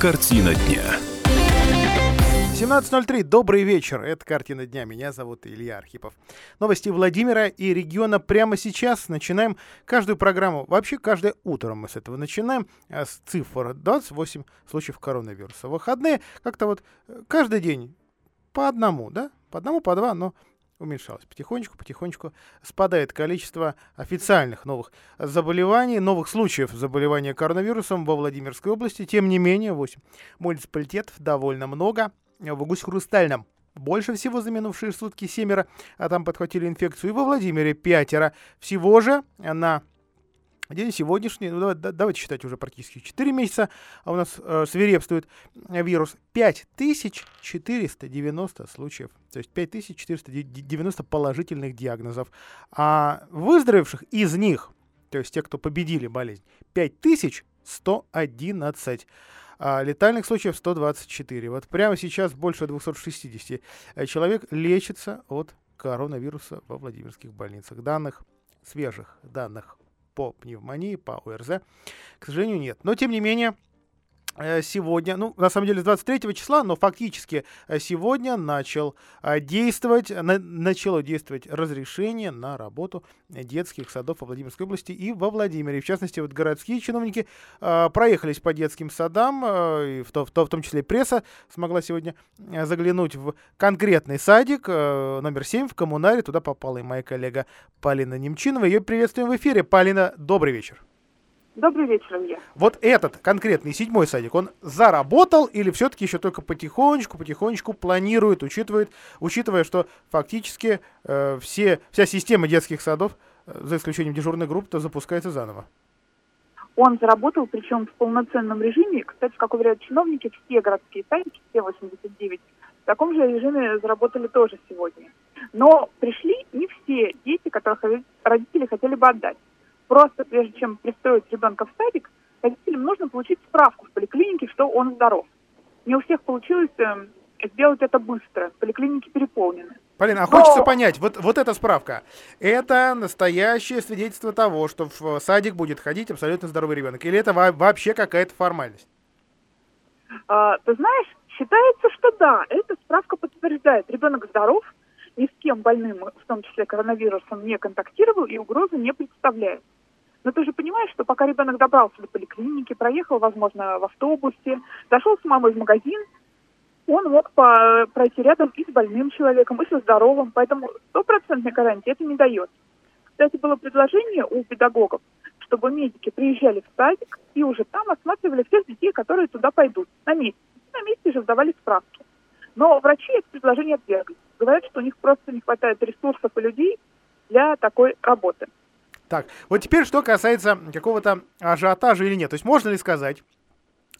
Картина дня. 17.03. Добрый вечер. Это «Картина дня». Меня зовут Илья Архипов. Новости Владимира и региона прямо сейчас. Начинаем каждую программу. Вообще, каждое утро мы с этого начинаем. а, С цифр 28 случаев коронавируса. Выходные как-то вот э, каждый день по одному, да? По одному, по два, но уменьшалось. Потихонечку, потихонечку спадает количество официальных новых заболеваний, новых случаев заболевания коронавирусом во Владимирской области. Тем не менее, 8 муниципалитетов довольно много. В Гусь-Хрустальном больше всего за минувшие сутки семеро, а там подхватили инфекцию. И во Владимире пятеро. Всего же на день сегодняшний, ну давай- да- давайте считать уже практически 4 месяца, а у нас э, свирепствует вирус 5490 случаев, то есть 5490 положительных диагнозов, а выздоровевших из них, то есть те, кто победили болезнь, 5111. А летальных случаев 124. Вот прямо сейчас больше 260 э, человек лечится от коронавируса во Владимирских больницах. Данных, свежих данных по пневмонии, по ОРЗ, к сожалению, нет. Но, тем не менее, сегодня, ну, на самом деле, с 23 числа, но фактически э, сегодня начал э, действовать, на- начало действовать разрешение на работу э, детских садов во Владимирской области и во Владимире. В частности, вот городские чиновники э, проехались по детским садам, э, и в, то, в, то- в том числе пресса смогла сегодня э, заглянуть в конкретный садик э, номер 7 в коммунаре. Туда попала и моя коллега Полина Немчинова. Ее приветствуем в эфире. Полина, добрый вечер. Добрый вечер, Илья. Вот этот конкретный седьмой садик, он заработал или все-таки еще только потихонечку, потихонечку планирует, учитывает, учитывая, что фактически э, все, вся система детских садов, э, за исключением дежурных групп, то запускается заново. Он заработал, причем в полноценном режиме. Кстати, как уверяют чиновники, все городские садики, все 89, в таком же режиме заработали тоже сегодня. Но пришли не все дети, которых роди- родители хотели бы отдать. Просто прежде чем пристроить ребенка в садик, родителям нужно получить справку в поликлинике, что он здоров. Не у всех получилось э, сделать это быстро. Поликлиники переполнены. Полина, а Но- хочется понять, вот, вот эта справка, это настоящее свидетельство того, что в э, садик будет ходить абсолютно здоровый ребенок, или это во- вообще какая-то формальность? А, ты знаешь, считается, что да, эта справка подтверждает, ребенок здоров, ни с кем больным, в том числе коронавирусом, не контактировал и угрозы не представляет. Но ты же понимаешь, что пока ребенок добрался до поликлиники, проехал, возможно, в автобусе, зашел с мамой в магазин, он мог по- пройти рядом и с больным человеком, и со здоровым, поэтому стопроцентной гарантии это не дает. Кстати, было предложение у педагогов, чтобы медики приезжали в садик и уже там осматривали всех детей, которые туда пойдут, на месте. На месте же сдавали справки. Но врачи это предложение отвергли. Говорят, что у них просто не хватает ресурсов и людей для такой работы. Так, вот теперь что касается какого-то ажиотажа или нет. То есть можно ли сказать,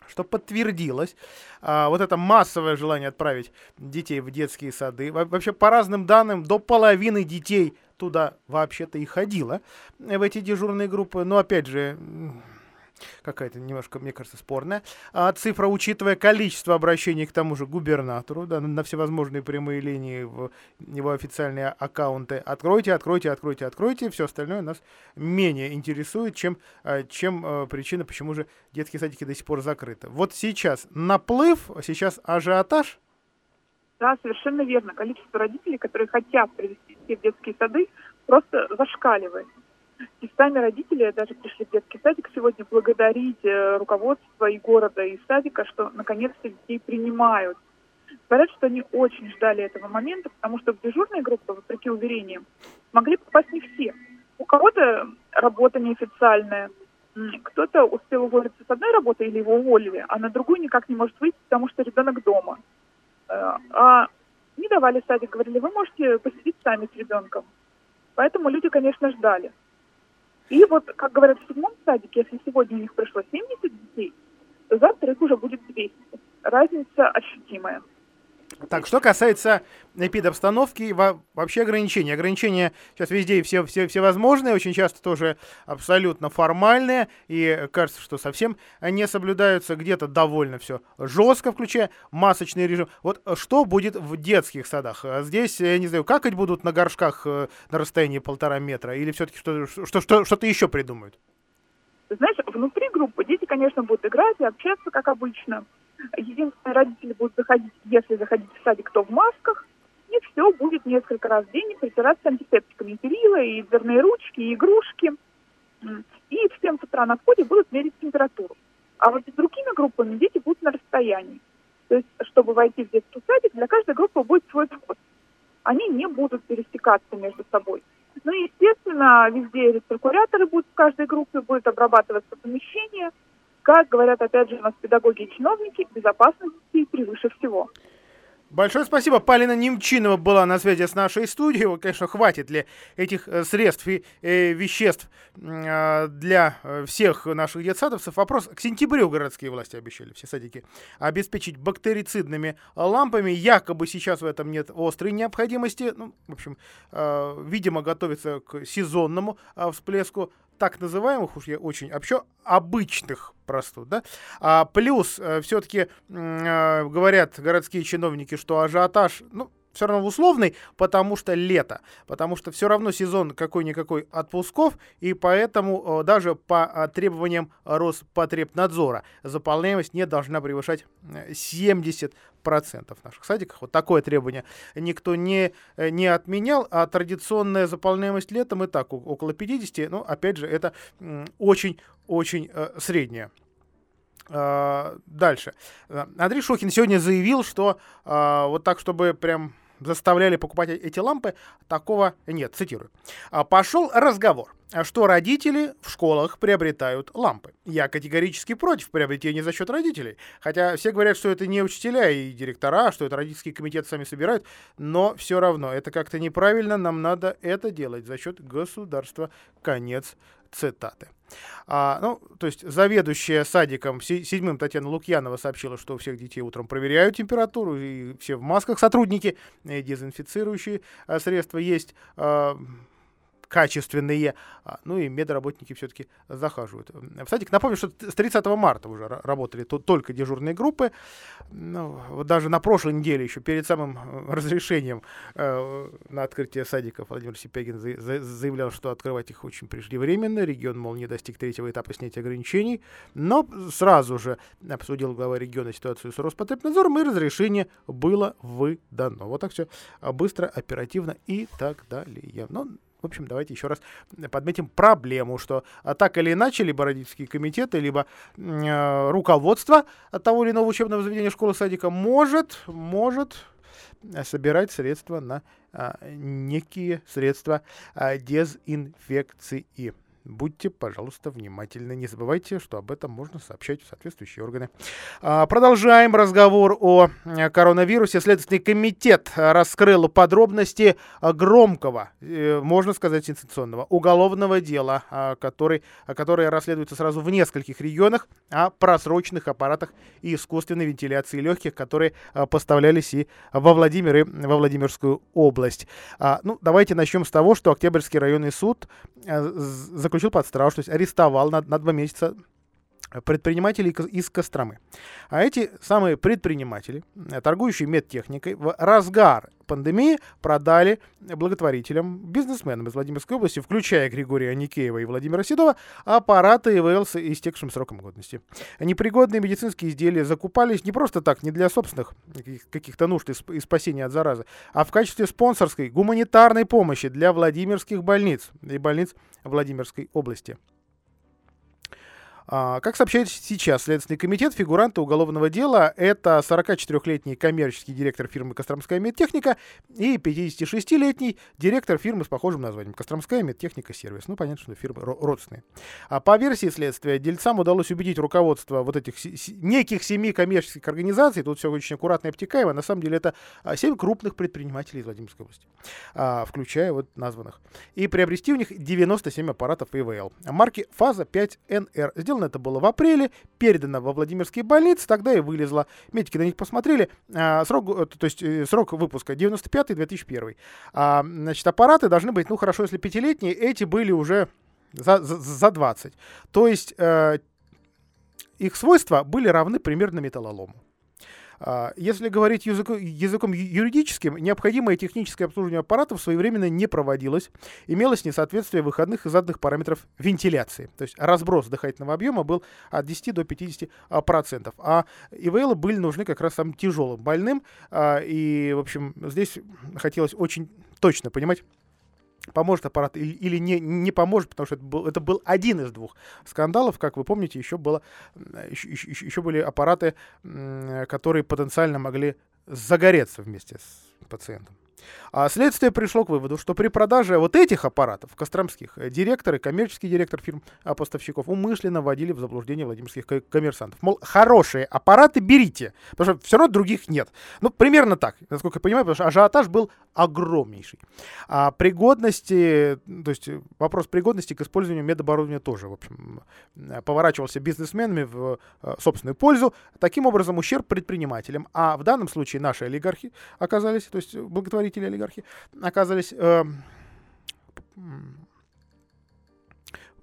что подтвердилось а, вот это массовое желание отправить детей в детские сады. Во- Вообще, по разным данным, до половины детей туда вообще-то и ходило, э, в эти дежурные группы. Но, опять же, какая-то немножко, мне кажется, спорная. А цифра, учитывая количество обращений к тому же губернатору, да, на, всевозможные прямые линии в его официальные аккаунты. Откройте, откройте, откройте, откройте. Все остальное нас менее интересует, чем, э, чем э, причина, почему же детские садики до сих пор закрыты. Вот сейчас наплыв, сейчас ажиотаж. Да, совершенно верно. Количество родителей, которые хотят привести в детские сады, просто зашкаливает. И сами родители даже пришли в детский садик сегодня благодарить э, руководство и города, и садика, что наконец-то детей принимают. Говорят, что они очень ждали этого момента, потому что в дежурные группы, вопреки уверениям, могли попасть не все. У кого-то работа неофициальная, кто-то успел уволиться с одной работы или его уволили, а на другую никак не может выйти, потому что ребенок дома. Э, А не давали садик, говорили, вы можете посидеть сами с ребенком. Поэтому люди, конечно, ждали. И вот, как говорят в седьмом садике, если сегодня у них пришло 70 детей, то завтра их уже будет 200. Разница ощутимая. Так, что касается эпидобстановки и во- вообще ограничений. Ограничения сейчас везде и все, все, всевозможные, очень часто тоже абсолютно формальные, и кажется, что совсем не соблюдаются, где-то довольно все жестко, включая масочный режим. Вот что будет в детских садах? Здесь, я не знаю, какать будут на горшках э, на расстоянии полтора метра, или все-таки что, что, что, что-то еще придумают? Знаешь, внутри группы дети, конечно, будут играть и общаться, как обычно. Единственное, родители будут заходить, если заходить в садик, то в масках, и все будет несколько раз в день притираться антисептиками. И перила, и дверные ручки, и игрушки. И всем с утра на входе будут мерить температуру. А вот с другими группами дети будут на расстоянии. То есть, чтобы войти в детский садик, для каждой группы будет свой вход. Они не будут пересекаться между собой. Ну и, естественно, везде рециркуляторы будут в каждой группе, будет обрабатываться помещение. Как говорят, опять же, у нас педагоги и чиновники, безопасность превыше всего. Большое спасибо. Полина Немчинова была на связи с нашей студией. Вот, конечно, хватит ли этих э, средств и э, веществ э, для всех наших детсадовцев. Вопрос к сентябрю городские власти обещали все садики обеспечить бактерицидными лампами. Якобы сейчас в этом нет острой необходимости. Ну, в общем, э, видимо, готовится к сезонному э, всплеску так называемых, уж я очень общо, обычных простуд, да, а, плюс э, все-таки э, говорят городские чиновники, что ажиотаж, ну, все равно условный, потому что лето, потому что все равно сезон какой-никакой отпусков, и поэтому э, даже по э, требованиям Роспотребнадзора заполняемость не должна превышать 70 процентов наших садиках. Вот такое требование никто не, э, не отменял, а традиционная заполняемость летом и так около 50, ну, опять же, это очень-очень э, средняя. Э, дальше. Андрей Шухин сегодня заявил, что э, вот так, чтобы прям заставляли покупать эти лампы, такого нет, цитирую. «А, Пошел разговор что родители в школах приобретают лампы. Я категорически против приобретения за счет родителей. Хотя все говорят, что это не учителя и директора, что это родительский комитет сами собирают, но все равно это как-то неправильно, нам надо это делать за счет государства. Конец цитаты. А, ну, то есть заведующая садиком седьмым Татьяна Лукьянова сообщила, что у всех детей утром проверяют температуру, и все в масках. Сотрудники, э, дезинфицирующие а, средства есть. А, качественные. А, ну и медработники все-таки захаживают. Садик, напомню, что с 30 марта уже работали тут только дежурные группы. Ну, даже на прошлой неделе, еще перед самым э, разрешением э, на открытие садиков, Владимир Сипягин за, заявлял, что открывать их очень преждевременно. Регион, мол, не достиг третьего этапа снятия ограничений. Но сразу же обсудил глава региона ситуацию с Роспотребнадзором, и разрешение было выдано. Вот так все быстро, оперативно и так далее. Но в общем, давайте еще раз подметим проблему, что а, так или иначе, либо родительские комитеты, либо э, руководство от того или иного учебного заведения школы садика может, может собирать средства на а, некие средства а, дезинфекции. Будьте, пожалуйста, внимательны. Не забывайте, что об этом можно сообщать в соответствующие органы. А, продолжаем разговор о э, коронавирусе. Следственный комитет раскрыл подробности громкого, э, можно сказать, сенсационного уголовного дела, а, который, которое расследуется сразу в нескольких регионах о просроченных аппаратах и искусственной вентиляции легких, которые а, поставлялись и во Владимир и во Владимирскую область. Ну, давайте начнем с того, что Октябрьский районный суд э, заключил заключил под стражу, то есть арестовал на, на два месяца предпринимателей из Костромы. А эти самые предприниматели, э, торгующие медтехникой, в разгар пандемии продали благотворителям, бизнесменам из Владимирской области, включая Григория Никеева и Владимира Седова, аппараты ИВЛ с истекшим сроком годности. Непригодные медицинские изделия закупались не просто так, не для собственных каких-то нужд и спасения от заразы, а в качестве спонсорской гуманитарной помощи для Владимирских больниц и больниц Владимирской области. А, как сообщает сейчас Следственный комитет, фигуранты уголовного дела — это 44-летний коммерческий директор фирмы «Костромская медтехника» и 56-летний директор фирмы с похожим названием «Костромская медтехника сервис». Ну, понятно, что фирмы родственные. А по версии следствия, дельцам удалось убедить руководство вот этих неких семи коммерческих организаций, тут все очень аккуратно и обтекаемо, на самом деле это а, семь крупных предпринимателей из Владимирской области, а, включая вот названных, и приобрести у них 97 аппаратов ИВЛ. Марки «Фаза 5НР». Сделано Сделано это было в апреле, передано во Владимирские больницы, тогда и вылезло. Медики на них посмотрели. А, срок, э, то есть э, срок выпуска 95-2001. А, значит, аппараты должны быть, ну хорошо, если пятилетние, эти были уже за, за, за 20. То есть э, их свойства были равны примерно металлолому. А, если говорить язык, языком юридическим, необходимое техническое обслуживание аппаратов своевременно не проводилось, имелось несоответствие выходных и заданных параметров вентиляции. То есть разброс дыхательного объема был от 10 до 50 а, процентов. А ИВЛ были нужны как раз самым тяжелым больным. А, и, в общем, здесь хотелось очень точно понимать, поможет аппарат или, не, не поможет, потому что это был, это был один из двух скандалов. Как вы помните, еще, было, еще, еще, еще были аппараты, которые потенциально могли загореться вместе с пациентом. А следствие пришло к выводу, что при продаже вот этих аппаратов, костромских, э, директоры, коммерческий директор фирм а, поставщиков умышленно вводили в заблуждение владимирских коммерсантов. Мол, хорошие аппараты берите, потому что все равно других нет. Ну, примерно так, насколько я понимаю, потому что ажиотаж был огромнейший. А пригодности, то есть вопрос пригодности к использованию медоборудования тоже, в общем, поворачивался бизнесменами в э, собственную пользу. Таким образом, ущерб предпринимателям, а в данном случае наши олигархи оказались, то есть благотворители олигархи, оказались, э,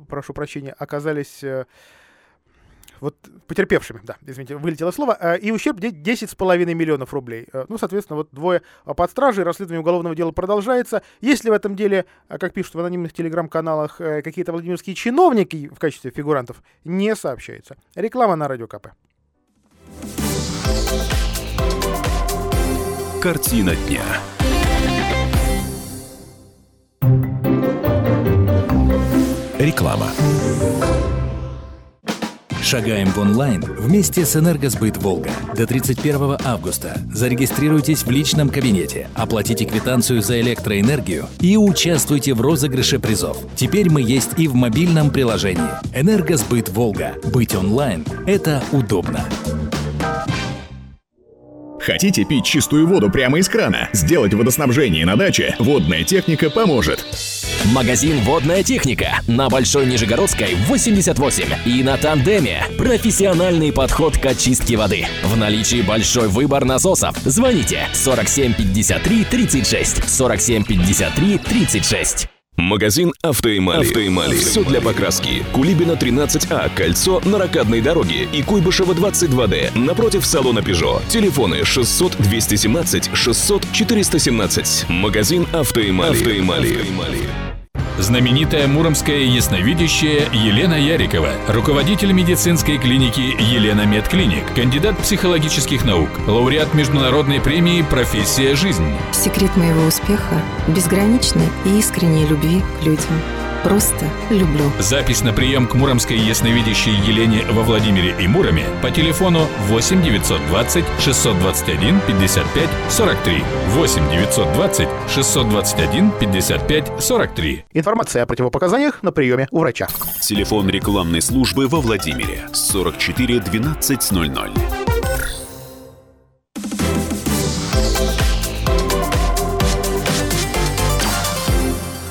прошу прощения, оказались э, вот потерпевшими, да, извините, вылетело слово, э, и ущерб 10,5 миллионов рублей. Э, ну, соответственно, вот двое под стражей, расследование уголовного дела продолжается. Если в этом деле, э, как пишут в анонимных телеграм-каналах, какие-то владимирские чиновники в качестве фигурантов, не сообщается. Реклама на Радио КП. Картина дня. Реклама. Шагаем в онлайн вместе с «Энергосбыт Волга». До 31 августа зарегистрируйтесь в личном кабинете, оплатите квитанцию за электроэнергию и участвуйте в розыгрыше призов. Теперь мы есть и в мобильном приложении. «Энергосбыт Волга». Быть онлайн – это удобно. Хотите пить чистую воду прямо из крана? Сделать водоснабжение на даче? Водная техника поможет. Магазин «Водная техника» на Большой Нижегородской 88 и на Тандеме. Профессиональный подход к очистке воды. В наличии большой выбор насосов. Звоните 47 53 36 47 53 36. Магазин «Автоэмали». «Автоэмали». Все для покраски. Кулибина 13А, кольцо на ракадной дороге и Куйбышева 22D, напротив салона «Пежо». Телефоны 600 217 600 417. Магазин «Автоэмали». «Автоэмали». «Автоэмали». Знаменитая муромская ясновидящая Елена Ярикова, руководитель медицинской клиники Елена Медклиник, кандидат психологических наук, лауреат международной премии «Профессия жизнь». Секрет моего успеха – безграничной и искренней любви к людям – просто люблю. Запись на прием к муромской ясновидящей Елене во Владимире и Муроме по телефону 8 920 621 55 43. 8 920 621 55 43. Информация о противопоказаниях на приеме у врача. Телефон рекламной службы во Владимире 44 12 00.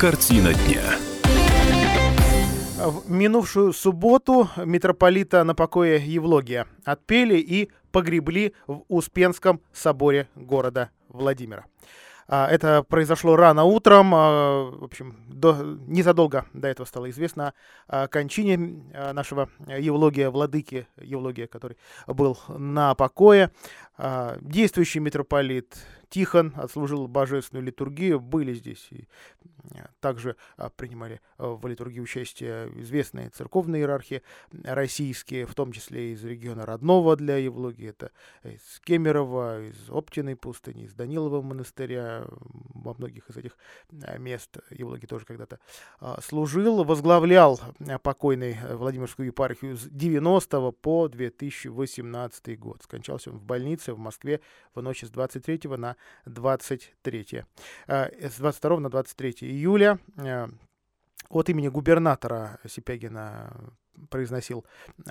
Картина дня в минувшую субботу митрополита на покое Евлогия отпели и погребли в Успенском соборе города Владимира. А, это произошло рано утром, а, в общем, до, незадолго до этого стало известно о кончине а, нашего Евлогия, владыки Евлогия, который был на покое. Действующий митрополит Тихон отслужил божественную литургию, были здесь и также принимали в литургии участие известные церковные иерархи российские, в том числе из региона родного для Евлогии, это из Кемерово, из Оптиной пустыни, из Данилова монастыря, во многих из этих мест Евлогий тоже когда-то служил, возглавлял покойный Владимирскую епархию с 90 по 2018 год. Скончался он в больнице в Москве в ночь с 23 на 23. Э, с 22 на 23 июля э, от имени губернатора Сипягина произносил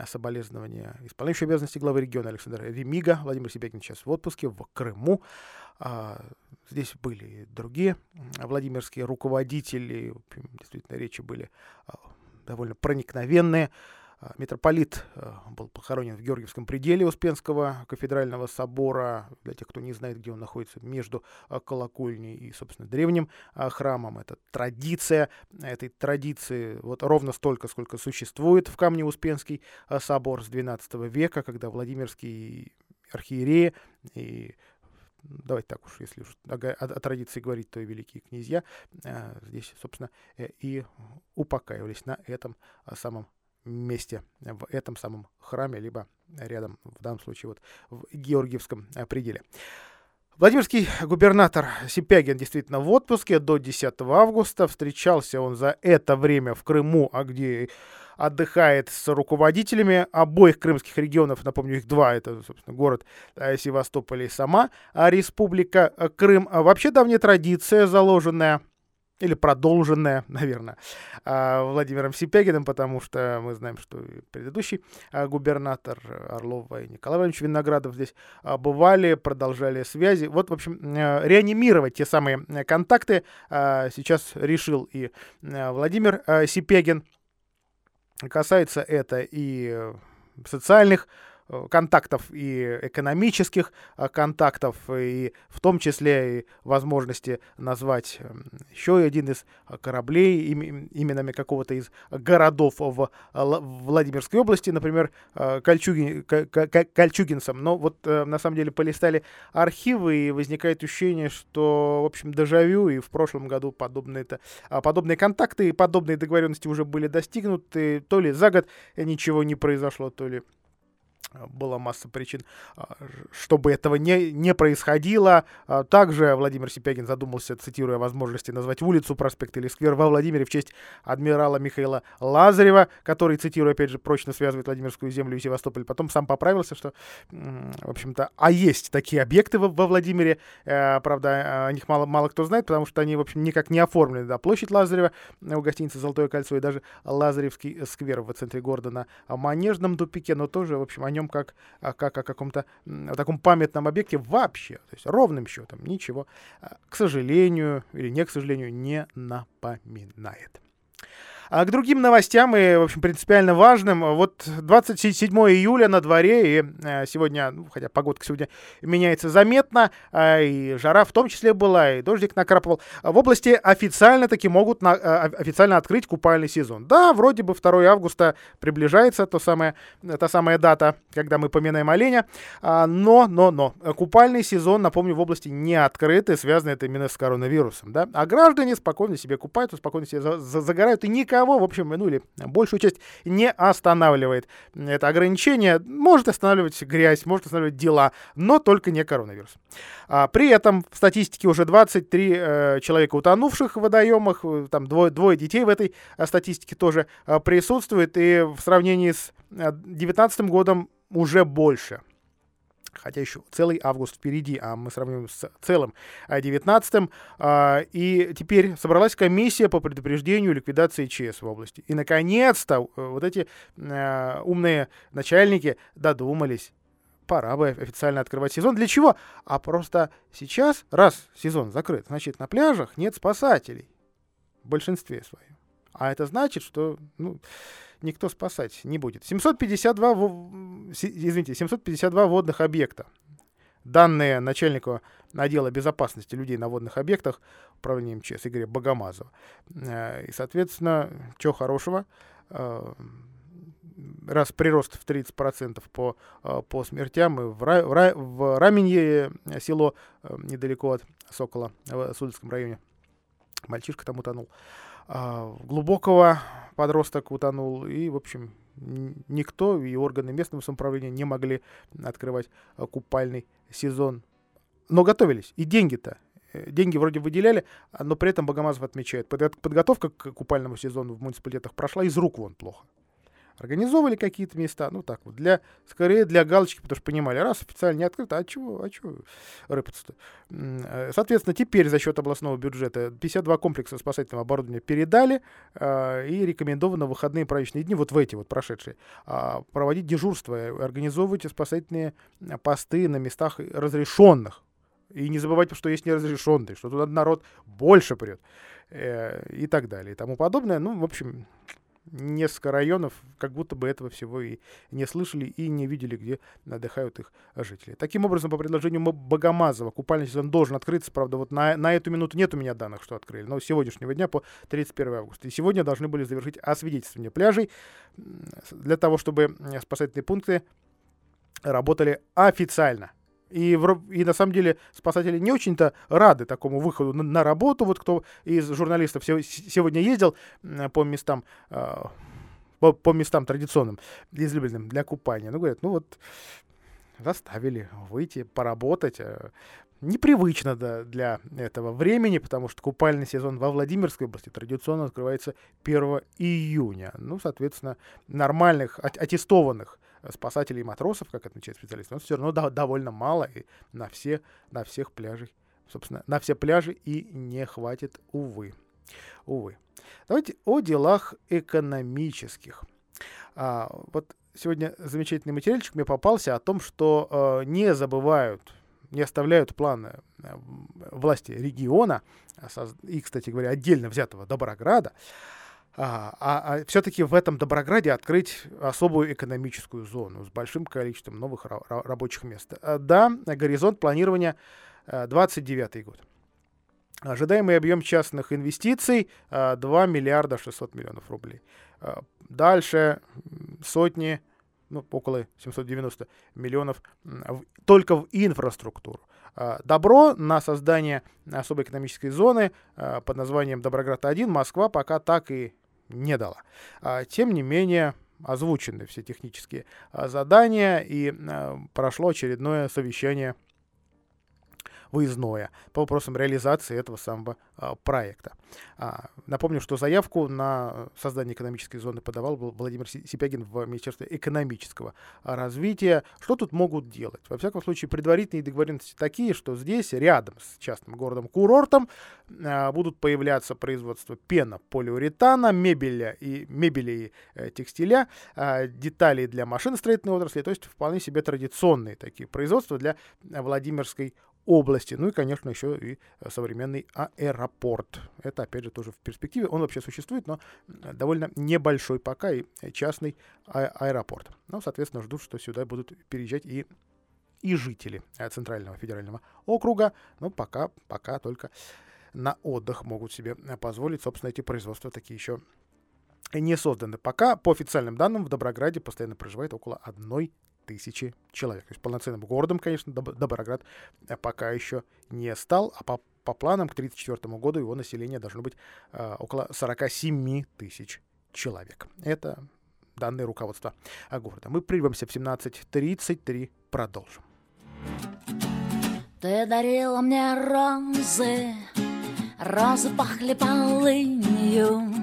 соболезнования исполняющий обязанности главы региона Александр Ремига. Владимир Сипягин сейчас в отпуске в Крыму. А, здесь были и другие владимирские руководители. Действительно, речи были а, довольно проникновенные. А, митрополит э, был похоронен в Георгиевском пределе Успенского кафедрального собора. Для тех, кто не знает, где он находится, между э, колокольней и, собственно, древним э, храмом. Это традиция. Этой традиции вот ровно столько, сколько существует в Камне Успенский собор с XII века, когда Владимирский архиереи И давайте так уж, если уж о, о, о традиции говорить, то и великие князья э, здесь, собственно, э, и упокаивались на этом самом месте, в этом самом храме, либо рядом, в данном случае, вот в Георгиевском пределе. Владимирский губернатор Сипягин действительно в отпуске до 10 августа. Встречался он за это время в Крыму, а где отдыхает с руководителями обоих крымских регионов. Напомню, их два. Это, собственно, город э, Севастополь и сама Республика Крым. А вообще давняя традиция, заложенная или продолженная, наверное, а, Владимиром Сипягиным, потому что мы знаем, что предыдущий а, губернатор Орлова и Николай Иванович Виноградов здесь а, бывали, продолжали связи. Вот, в общем, реанимировать те самые контакты сейчас решил и Владимир Сипягин. Касается это и социальных Э, контактов и экономических э, контактов, и в том числе и возможности назвать эм, еще один из кораблей именами какого-то из городов в Владимирской области, например, э, Кольчугин, Кольчугинцем. Но вот на самом деле полистали архивы, и возникает ощущение, что, в общем, дежавю, и в прошлом году подобные, -то, а, подобные контакты и подобные договоренности уже были достигнуты, то ли за год ничего не произошло, то ли была масса причин, а, чтобы этого не, не происходило. А, также Владимир Сипягин задумался, цитируя возможности назвать улицу, проспект или сквер во Владимире в честь адмирала Михаила Лазарева, который, цитируя, опять же, прочно связывает Владимирскую землю и Севастополь. Потом сам поправился, что, в общем-то, а есть такие объекты во, во Владимире. Э, правда, о них мало, мало кто знает, потому что они, в общем, никак не оформлены. Да, площадь Лазарева у гостиницы «Золотое кольцо» и даже Лазаревский сквер в центре города на Манежном тупике, но тоже, в общем, о нем как, а, как о каком-то таком памятном объекте вообще, то есть ровным счетом ничего, а, к сожалению или не к сожалению, не напоминает. А к другим новостям и, в общем, принципиально важным. Вот 27 июля на дворе, и э, сегодня, ну, хотя погодка сегодня меняется заметно, э, и жара в том числе была, и дождик накрапывал. В области официально таки могут на, э, официально открыть купальный сезон. Да, вроде бы 2 августа приближается то самое, та самая дата, когда мы поминаем оленя, а, но, но, но, купальный сезон, напомню, в области не открыт, и связано это именно с коронавирусом, да, а граждане спокойно себе купаются, спокойно себе загорают, и никого никого, в общем, ну или большую часть не останавливает. Это ограничение может останавливать грязь, может останавливать дела, но только не коронавирус. А, при этом в статистике уже 23 э, человека утонувших в водоемах, э, там двое, двое детей в этой э, статистике тоже э, присутствует, и в сравнении с 2019 э, годом уже больше хотя еще целый август впереди, а мы сравним с целым 19-м. А, и теперь собралась комиссия по предупреждению ликвидации ЧС в области. И, наконец-то, э, вот эти э, умные начальники додумались пора бы официально открывать сезон. Для чего? А просто сейчас, раз сезон закрыт, значит, на пляжах нет спасателей. В большинстве своем. А это значит, что ну, никто спасать не будет. 752, извините, 752 водных объекта. Данные начальнику отдела безопасности людей на водных объектах управления МЧС Игоря Богомазова. Э, и, соответственно, чего хорошего, э, раз прирост в 30% по, э, по смертям, и в, Ра, в Раменье село недалеко от Сокола в Судовском районе, мальчишка там утонул, глубокого подросток утонул, и, в общем, никто и органы местного самоуправления не могли открывать э, купальный сезон. Но готовились. И деньги-то. Э, деньги вроде выделяли, а, но при этом Богомазов отмечает, подготовка к купальному сезону в муниципалитетах прошла из рук вон плохо организовывали какие-то места, ну так вот, для, скорее для галочки, потому что понимали, раз официально не открыто, а чего, а чего рыпаться-то? Э, соответственно, теперь за счет областного бюджета 52 комплекса спасательного оборудования передали э, и рекомендовано выходные праздничные дни, вот в эти вот прошедшие, э, проводить дежурство, организовывать спасательные посты на местах разрешенных. И не забывайте, что есть неразрешенные, что туда народ больше прет э, и так далее и тому подобное. Ну, в общем, несколько районов как будто бы этого всего и не слышали и не видели, где отдыхают их жители. Таким образом, по предложению Богомазова, купальный сезон должен открыться. Правда, вот на, на эту минуту нет у меня данных, что открыли, но с сегодняшнего дня по 31 августа. И сегодня должны были завершить освидетельствование пляжей для того, чтобы спасательные пункты работали официально И, в, и на самом деле спасатели не очень-то рады такому выходу на, на работу. Вот кто из журналистов сегодня ездил по местам, а, по, по местам традиционным, излюбленным для купания. Ну, говорят, ну вот заставили выйти, поработать. Э, непривычно да, для этого времени, потому что купальный сезон во Владимирской области традиционно открывается 1 июня. Ну, соответственно, нормальных, аттестованных спасателей и матросов, как отмечает специалист, но все равно довольно мало и на, все, на всех пляжах, собственно, на все пляжи и не хватит, увы. Увы. Давайте о делах экономических. А, вот сегодня замечательный материальчик мне попался о том, что э, не забывают, не оставляют планы э, власти региона, и, кстати говоря, отдельно взятого Доброграда, а, а, а все-таки в этом Доброграде открыть особую экономическую зону с большим количеством новых рабочих мест. А, да, горизонт планирования 29 э, год. Ожидаемый объем частных инвестиций 2 э, миллиарда 600 миллионов рублей. Э, дальше сотни, ну, около 790 миллионов только в инфраструктуру. Добро на создание особой экономической зоны под названием Доброград-1 Москва пока так и не дала. А, тем не менее, озвучены все технические а, задания, и а, прошло очередное совещание выездное по вопросам реализации этого самого а, проекта. А, напомню, что заявку на создание экономической зоны подавал Владимир Сипягин в Министерстве экономического развития. Что тут могут делать? Во всяком случае, предварительные договоренности такие, что здесь, рядом с частным городом-курортом, а, будут появляться производства пена, полиуретана, мебеля и, мебели и э, текстиля, а, деталей для машиностроительной отрасли, то есть вполне себе традиционные такие производства для Владимирской области. Ну и, конечно, еще и современный аэропорт. Это, опять же, тоже в перспективе. Он вообще существует, но довольно небольшой пока и частный а аэропорт. Ну, соответственно, ждут, что сюда будут переезжать и и жители э, Центрального федерального округа, но пока, пока только на отдых могут себе э, позволить. Собственно, эти производства такие еще не созданы. Пока, по официальным данным, в Доброграде постоянно проживает около одной тысячи человек. То есть полноценным городом, конечно, Доброград э, пока еще не стал, а по, по планам к 1934 году его население должно быть э, около 47 тысяч человек. Это данные руководства э, города. Мы прервемся в 17.33, продолжим. Ты дарила мне розы, розы пахли полынью,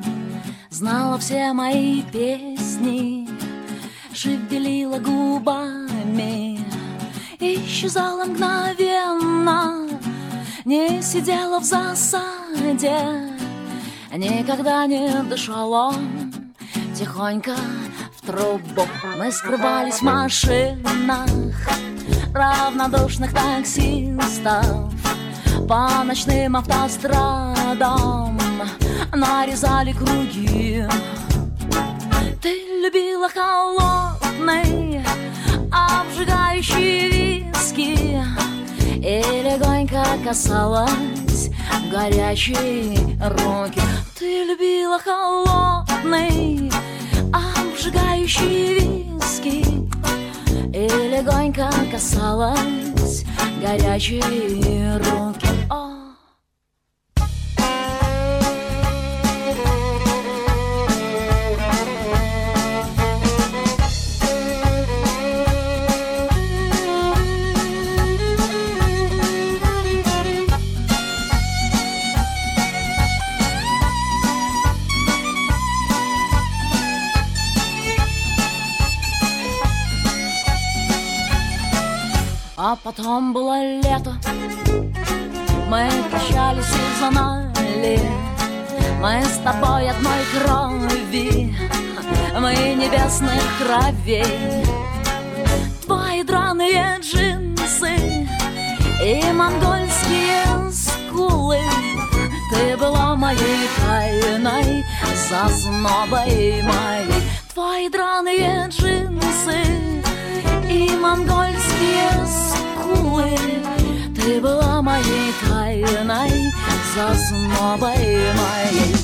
знала все мои песни, шевелила губами, исчезала мгновенно, не сидела в засаде, никогда не дышала тихонько в трубу. Мы скрывались в машинах равнодушных таксистов по ночным автострадам нарезали круги. Любила холодный, обжигающий виски. И легонько касалась горячей руки. Ты любила холодный, обжигающий виски. И легонько касалась горячей руки. А потом было лето. Мы прощались и знали Мы с тобой одной крови. Мы небесных кровей. Твои драные джинсы И монгольские скулы. Ты была моей тайной Зазнобой моей. Твои драные джинсы И монгольские скулы домой. Ты была моей тайной, за снобой моей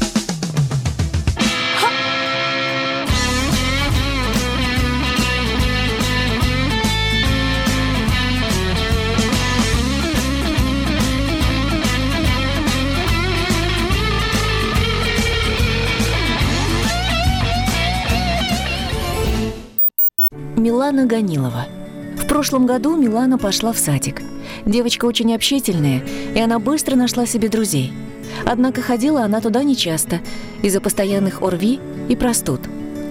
Милана Ганилова – в прошлом году Милана пошла в садик. Девочка очень общительная, и она быстро нашла себе друзей. Однако ходила она туда нечасто, из-за постоянных ОРВИ и простуд.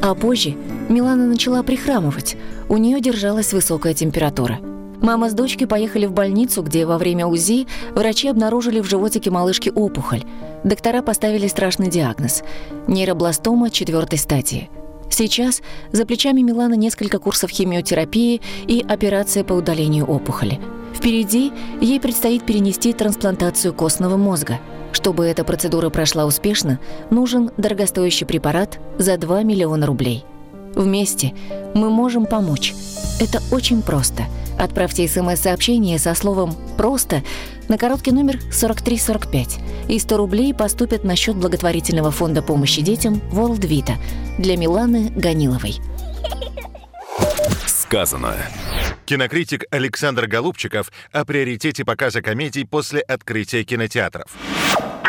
А позже Милана начала прихрамывать, у нее держалась высокая температура. Мама с дочкой поехали в больницу, где во время УЗИ врачи обнаружили в животике малышки опухоль. Доктора поставили страшный диагноз – нейробластома четвертой стадии – Сейчас за плечами Милана несколько курсов химиотерапии и операция по удалению опухоли. Впереди ей предстоит перенести трансплантацию костного мозга. Чтобы эта процедура прошла успешно, нужен дорогостоящий препарат за 2 миллиона рублей. Вместе мы можем помочь. Это очень просто. Отправьте смс-сообщение со словом «просто» на короткий номер 4345, и 100 рублей поступят на счет благотворительного фонда помощи детям World Vita для Миланы Ганиловой. Сказано. Кинокритик Александр Голубчиков о приоритете показа комедий после открытия кинотеатров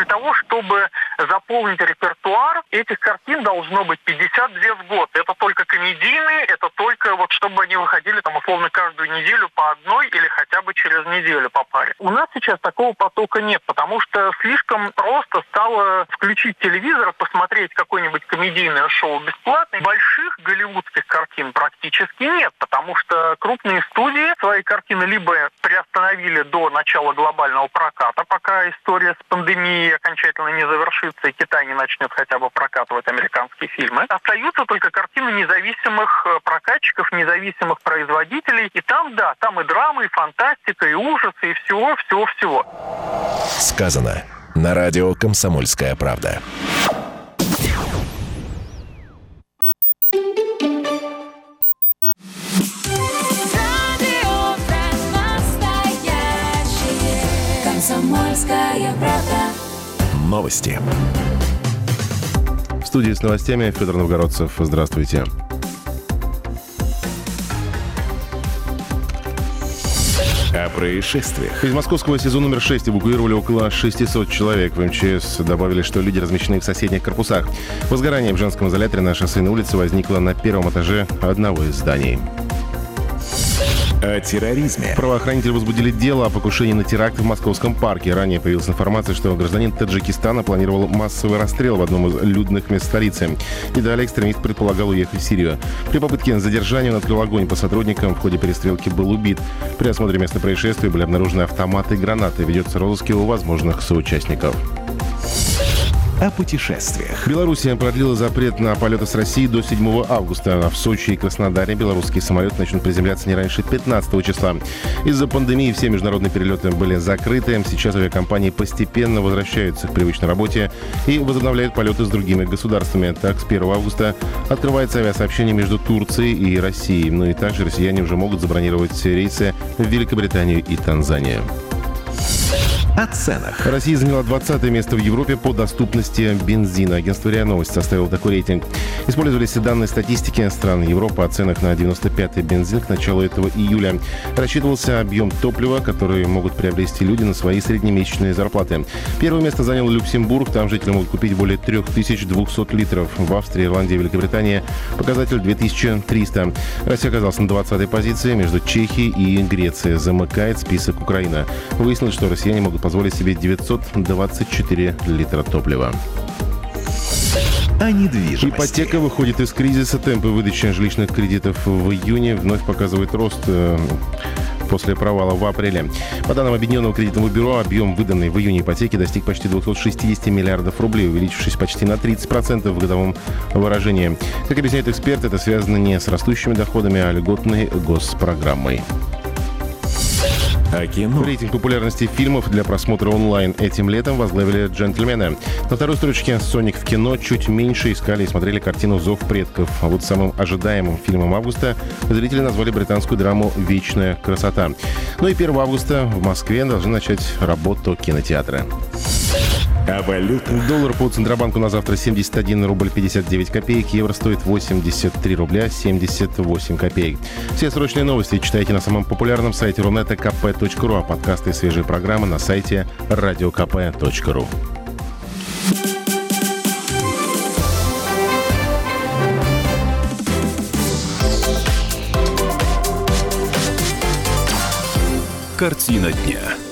того, чтобы заполнить репертуар, этих картин должно быть 52 в год. Это только комедийные, это только вот чтобы они выходили там условно каждую неделю по одной или хотя бы через неделю по паре. У нас сейчас такого потока нет, потому что слишком просто стало включить телевизор, посмотреть какое-нибудь комедийное шоу бесплатно. Больших голливудских картин практически нет, потому что крупные студии свои картины либо приостановили до начала глобального проката, пока история с пандемией окончательно не завершится и Китай не начнет хотя бы прокатывать американские фильмы. Остаются только картины независимых э, прокатчиков, независимых производителей. И там, да, там и драмы, и фантастика, и ужасы, и всего, всего, всего. Сказано на радио «Комсомольская правда». Комсомольская правда новости. В студии с новостями Федор Новгородцев. Здравствуйте. О происшествиях. Из московского СИЗО номер 6 эвакуировали около 600 человек. В МЧС добавили, что люди размещены в соседних корпусах. Возгорание в женском изоляторе на шоссейной улице возникло на первом этаже одного из зданий о терроризме. Правоохранители возбудили дело о покушении на теракт в Московском парке. Ранее появилась информация, что гражданин Таджикистана планировал массовый расстрел в одном из людных мест столицы. И далее экстремист предполагал уехать в Сирию. При попытке задержания он открыл огонь по сотрудникам. В ходе перестрелки был убит. При осмотре места происшествия были обнаружены автоматы и гранаты. Ведется розыск его возможных соучастников о путешествиях. Белоруссия продлила запрет на полеты с России до 7 августа. В Сочи и Краснодаре белорусские самолеты начнут приземляться не раньше 15 числа. Из-за пандемии все международные перелеты были закрыты. Сейчас авиакомпании постепенно возвращаются к привычной работе и возобновляют полеты с другими государствами. Так, с 1 августа открывается авиасообщение между Турцией и Россией. Ну и также россияне уже могут забронировать рейсы в Великобританию и Танзанию о ценах. Россия заняла 20 место в Европе по доступности бензина. Агентство РИА Новости составило такой рейтинг. Использовались данные статистики стран Европы о ценах на 95-й бензин к началу этого июля. Рассчитывался объем топлива, который могут приобрести люди на свои среднемесячные зарплаты. Первое место занял Люксембург. Там жители могут купить более 3200 литров. В Австрии, Ирландии и Великобритании показатель 2300. Россия оказалась на 20-й позиции. Между Чехией и Грецией замыкает список Украина. Выяснилось, что россияне могут позволить себе 924 литра топлива о недвижимости. Ипотека выходит из кризиса. Темпы выдачи жилищных кредитов в июне вновь показывают рост э, после провала в апреле. По данным Объединенного кредитного бюро, объем выданной в июне ипотеки достиг почти 260 миллиардов рублей, увеличившись почти на 30% в годовом выражении. Как объясняют эксперты, это связано не с растущими доходами, а льготной госпрограммой. А кино? Рейтинг популярности фильмов для просмотра онлайн этим летом возглавили «Джентльмены». На второй строчке «Соник в кино» чуть меньше искали и смотрели картину «Зов предков». А вот самым ожидаемым фильмом августа зрители назвали британскую драму «Вечная красота». Ну и 1 августа в Москве должны начать работу кинотеатра. А о валютах. Доллар по Центробанку на завтра 71 рубль 59 копеек. Евро стоит 83 рубля 78 копеек. Все срочные новости читайте на самом популярном сайте Рунета kp.ру, а подкасты и свежие программы на сайте радиокп.ру. Картина дня.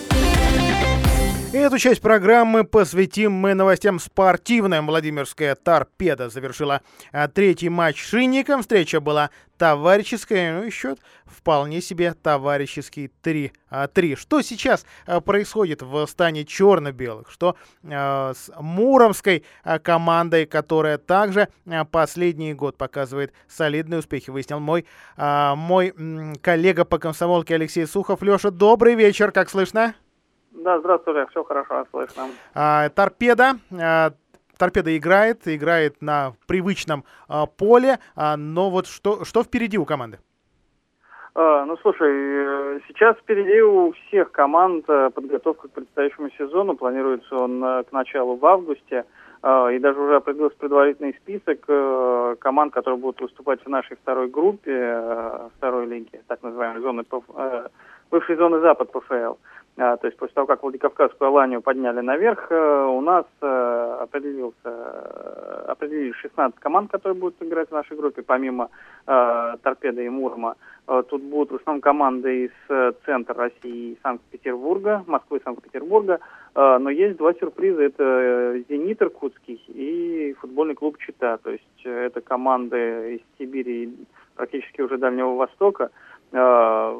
Эту часть программы посвятим мы новостям спортивным. Владимирская торпеда завершила а, третий матч с Шинником. Встреча была товарищеская, ну и счет вполне себе товарищеский 3. А, 3. Что сейчас а, происходит в стане черно-белых? Что с Муромской командой, которая также последний год показывает солидные успехи, выяснил мой, мой коллега по комсомолке Алексей Сухов. Леша, добрый вечер, как слышно? Да, здравствуйте, все хорошо, слышно. А, торпеда. А, торпеда играет, играет на привычном а, поле, а, но вот что, что впереди у команды? А, ну, слушай, э, сейчас впереди у всех команд э, подготовка к предстоящему сезону. Планируется он э, к началу в августе. А, И даже уже определился предварительный список команд, которые будут выступать в нашей второй группе, второй лиги, так называемой зоны, бывшей зоны Запад ПФЛ. А, То есть после того, как Владикавказскую Аланию подняли наверх, э, у нас э, определился, э, определились 16 команд, которые будут играть в нашей группе, помимо э, Торпеды и Мурма. Тут будут в основном команды из центра России и Санкт-Петербурга, Москвы и Санкт-Петербурга. Но есть два сюрприза. Это «Зенит» Иркутский и футбольный клуб «Чита». То есть это команды из Сибири практически уже Дальнего Востока. Э,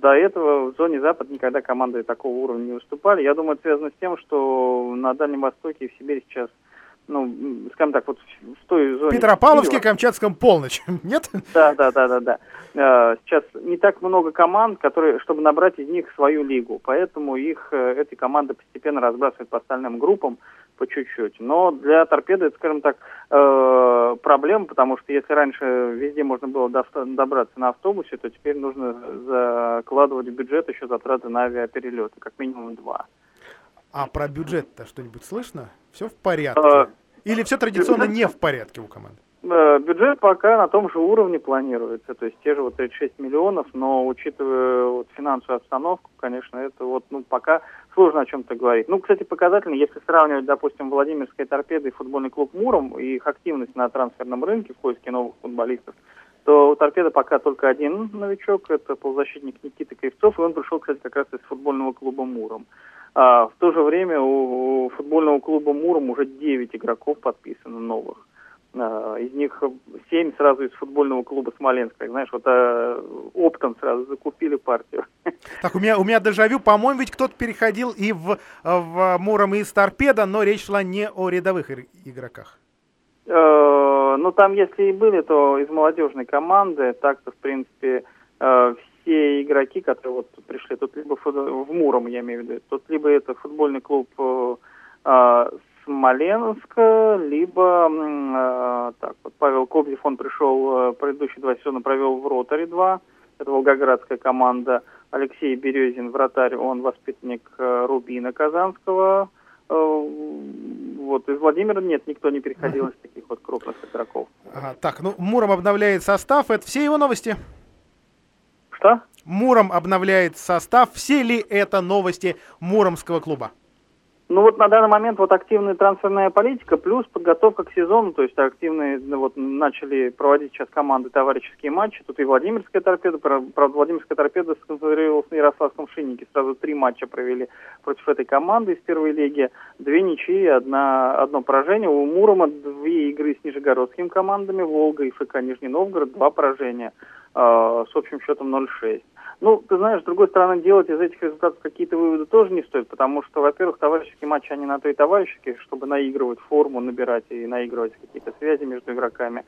До этого в зоне Запад никогда команды такого уровня не выступали. Я думаю, это связано с тем, что на Дальнем Востоке и в Сибири сейчас, ну, скажем так, вот в той зоне... Петропавловске, Камчатском полночь, нет? да, да, да, да, да. Э, Сейчас не так много команд, которые, чтобы набрать из них свою лигу, поэтому их э, эти команды постепенно разбрасывают по остальным группам по чуть-чуть. Но для торпеды это, скажем так, э, проблема, потому что если раньше везде можно было добраться на автобусе, то теперь нужно закладывать в бюджет еще затраты на авиаперелеты, как минимум два. А про бюджет-то что-нибудь слышно? Все в порядке? Э, Или все традиционно не в порядке у команды? Э, Бюджет пока на том же уровне планируется, то есть те же вот 36 миллионов, но учитывая вот финансовую обстановку, конечно, это вот, ну, пока сложно о чем-то говорить. Ну, кстати, показательно, если сравнивать, допустим, Владимирская торпеда и футбольный клуб Муром, и их активность на трансферном рынке в поиске новых футболистов, то у торпеда пока только один новичок, это полузащитник Никита Кривцов, и он пришел, кстати, как раз из футбольного клуба Муром. А в то же время у, футбольного клуба Муром уже 9 игроков подписано новых. А, Из них семь сразу из футбольного клуба Смоленск. Так, знаешь, вот а, оптом сразу закупили партию. Так, у меня, у меня дежавю, по-моему, ведь кто-то переходил и в, в Муром из Торпеда, но речь шла не о рядовых игроках. Э, Ну, там, если и были, то из молодежной команды. Так-то, в принципе, э, все игроки, которые вот пришли, тут либо в Муром, я имею в виду, тут либо это футбольный клуб э, э, Смоленска, либо, э, так, вот Павел Кобзев, он пришел, э, предыдущие два сезона провел в Ротаре 2, это волгоградская команда. Алексей Березин, вратарь, он воспитанник э, Рубина Казанского. Э, Вот, из Владимира нет, никто не переходил из таких вот крупных игроков. Ага, так, ну, Муром обновляет состав. Это все его новости? Что? Муром обновляет состав. Все ли это новости Муромского клуба? Ну вот на данный момент вот активная трансферная политика плюс подготовка к сезону, то есть активные, ну, вот начали проводить сейчас команды товарищеские матчи. Тут и Владимирская торпеда, пра- правда Владимирская торпеда сконцентрировалась на Ярославском шиннике. Сразу три матча провели против этой команды из первой лиги. Две ничьи, одна, одно поражение. У Мурома две игры с нижегородскими командами, Волга и ФК Нижний Новгород, два поражения с общим счетом 0-6. Ну, ты знаешь, с другой стороны, делать из этих результатов какие-то выводы тоже не стоит, потому что, во-первых, товарищеские матчи, они на то и товарищеские, чтобы наигрывать форму, набирать и наигрывать какие-то связи между игроками.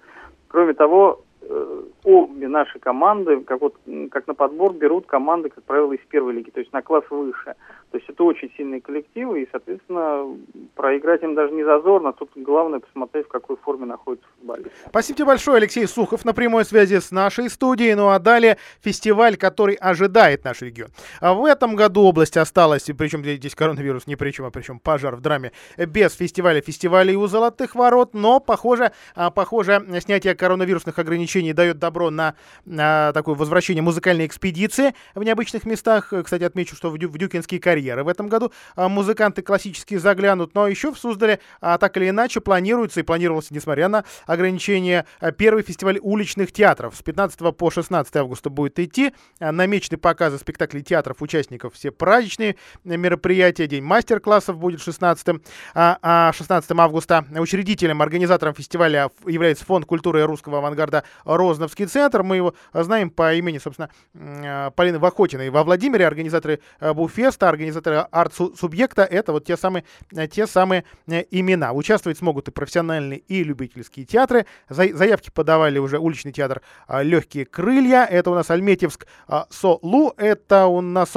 Кроме того, э, обе наши команды, как, вот, как на подбор, берут команды, как правило, из первой лиги, то есть на класс выше. То есть это очень сильные коллективы, и, соответственно, проиграть им даже не зазорно. Тут главное посмотреть, в какой форме находится футболист. Спасибо тебе большое, Алексей Сухов, на прямой связи с нашей студией. Ну а далее фестиваль, который ожидает наш регион. А в этом году область осталась, и причем здесь коронавирус ни при чем, а причем пожар в драме, без фестиваля фестивалей у Золотых Ворот, но, похоже, а, похоже, снятие коронавирусных ограничений дает добро на, на такое возвращение музыкальной экспедиции в необычных местах. Кстати, отмечу, что в, Дю, в Дюкинские карьеры в этом году а, музыканты классические заглянут. Но еще в Суздале а, так или иначе планируется и планировался, несмотря на ограничения, а, первый фестиваль уличных театров. С 15 по 16 августа будет идти. Намечены показы спектаклей театров участников все праздничные мероприятия. День мастер-классов будет 16, а, а 16 августа. Учредителем, организатором фестиваля является Фонд культуры русского авангарда «Розновский центр». Мы его знаем по имени, собственно, а, Полины Вахотиной. Во Владимире организаторы а, Буфеста, организаторы арт-субъекта — это вот те самые, те самые э, имена. Участвовать смогут и профессиональные, и любительские театры. Заявки подавали уже уличный театр «Легкие крылья». Это у нас Альметьевск Солу. Это у нас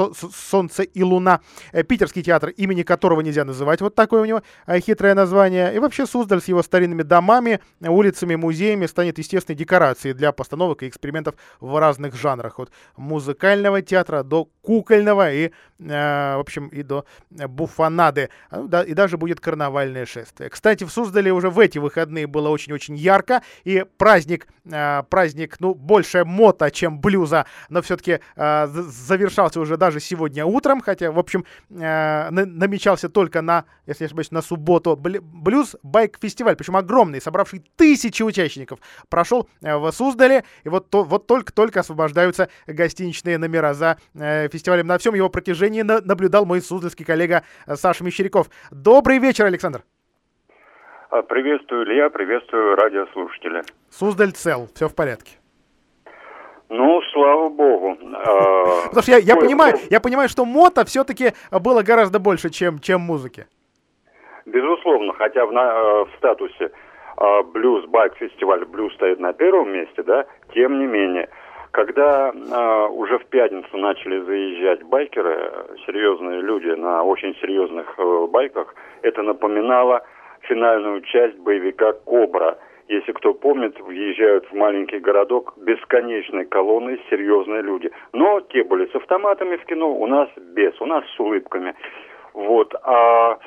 «Солнце и луна». Э, Питерский театр, имени которого нельзя называть. Вот такое у него хитрое название. И вообще Суздаль с его старинными домами, улицами, музеями станет естественной декорацией для постановок и экспериментов в разных жанрах. От музыкального театра до кукольного и, э, в общем, и до буфанады. Ну да, и даже будет карнавальное шествие. Кстати, в Суздале уже в эти выходные было очень-очень ярко. И праздник, э, праздник, ну, больше мота, чем блюза, но все-таки э, завершался уже даже сегодня утром. Хотя, в общем, э, намечался только на, если не ошибаюсь, на субботу блюз байк фестиваль, причем огромный, собравший тысячи участников, прошел э, в Суздале, и вот, вот только-только освобождаются гостиничные номера за э, фестивалем. На всем его протяжении на, наблюдал мой суздальский коллега э, Саша Мещеряков. Добрый вечер, Александр. А, приветствую, Илья, приветствую радиослушатели. Суздаль цел, все в порядке. Ну, слава богу. А, Потому что я, я, понимаю, я понимаю, что мото все-таки было гораздо больше, чем, чем музыки. Безусловно, хотя в, на, э, в статусе блюз байк фестиваль блюз стоит на первом месте, да, тем не менее, когда э, уже в пятницу начали заезжать байкеры, серьезные люди на очень серьезных э, байках, это напоминало финальную часть боевика «Кобра». Если кто помнит, въезжают в маленький городок бесконечной колонны серьезные люди. Но те были с автоматами в кино, у нас без, у нас с улыбками. Вот. А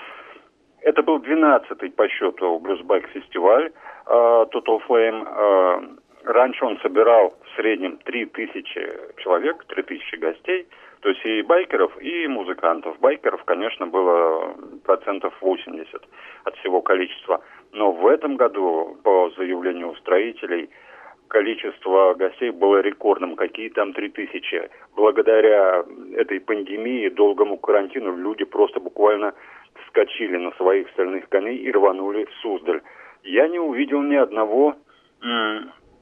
это был 12-й по счету блюзбайк фестиваль uh, Total Flame. Uh, раньше он собирал в среднем 3000 человек, 3000 гостей. То есть и байкеров, и музыкантов. Байкеров, конечно, было процентов 80 от всего количества. Но в этом году, по заявлению устроителей, количество гостей было рекордным. Какие там 3000. Благодаря этой пандемии, долгому карантину, люди просто буквально вскочили на своих стальных коней и рванули в Суздаль. Я не увидел ни одного,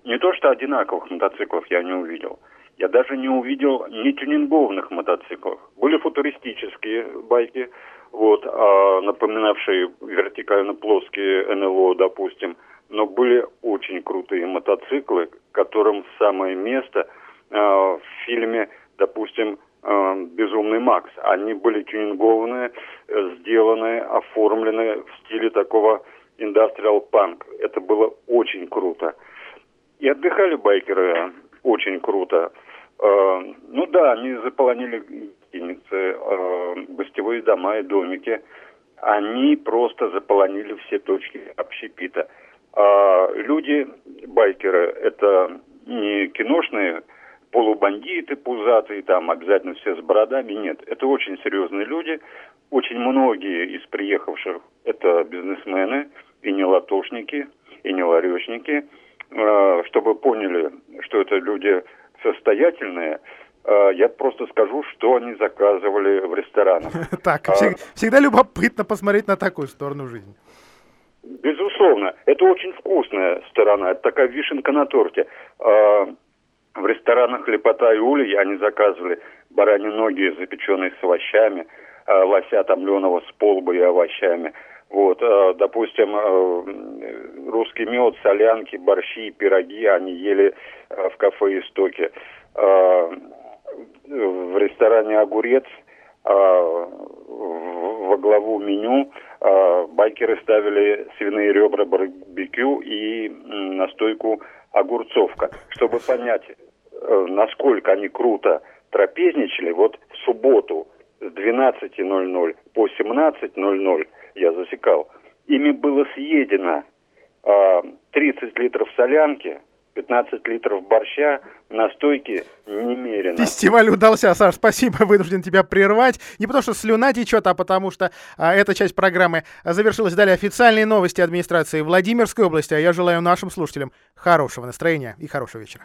не то что одинаковых мотоциклов я не увидел. Я даже не увидел ни тюнингованных мотоциклов. Были футуристические байки, вот, а, напоминавшие вертикально плоские НЛО, допустим. Но были очень крутые мотоциклы, которым самое место а, в фильме, допустим, э, «Безумный Макс». Они были тюнингованы, сделаны, оформлены в стиле такого индастриал панк. Это было очень круто. И отдыхали байкеры очень круто. Э, ну да, они заполонили гостиницы, э, гостевые дома и домики. Они просто заполонили все точки общепита. А люди, байкеры, это не киношные полубандиты пузатые, там обязательно все с бородами. Нет, это очень серьезные люди. Очень многие из приехавших это бизнесмены и не латошники, и не ларечники. А, чтобы поняли, что это люди состоятельные, а, я просто скажу, что они заказывали в ресторанах. Так, а, всегда любопытно посмотреть на такую сторону жизни. Безусловно, это очень вкусная сторона, это такая вишенка на торте в ресторанах «Лепота и Улья» они заказывали бараньи ноги, запеченные с овощами, э, лося томленого с полбой и овощами. Вот, э, допустим, э, русский мед, солянки, борщи, пироги они ели в кафе «Истоки». В ресторане «Огурец» во главу меню байкеры ставили свиные ребра барбекю и настойку огурцовка, чтобы понять, э, насколько они круто трапезничали, вот в субботу с 12.00 по 17.00 я засекал, ими было съедено 30 а, литров солянки, 15 литров борща, настойки немерено. Фестиваль удался, Саш, спасибо, вынужден тебя прервать. Не потому что слюна течет, а потому что а, эта часть программы завершилась. Далее официальные новости администрации Владимирской области. А я желаю нашим слушателям хорошего настроения и хорошего вечера.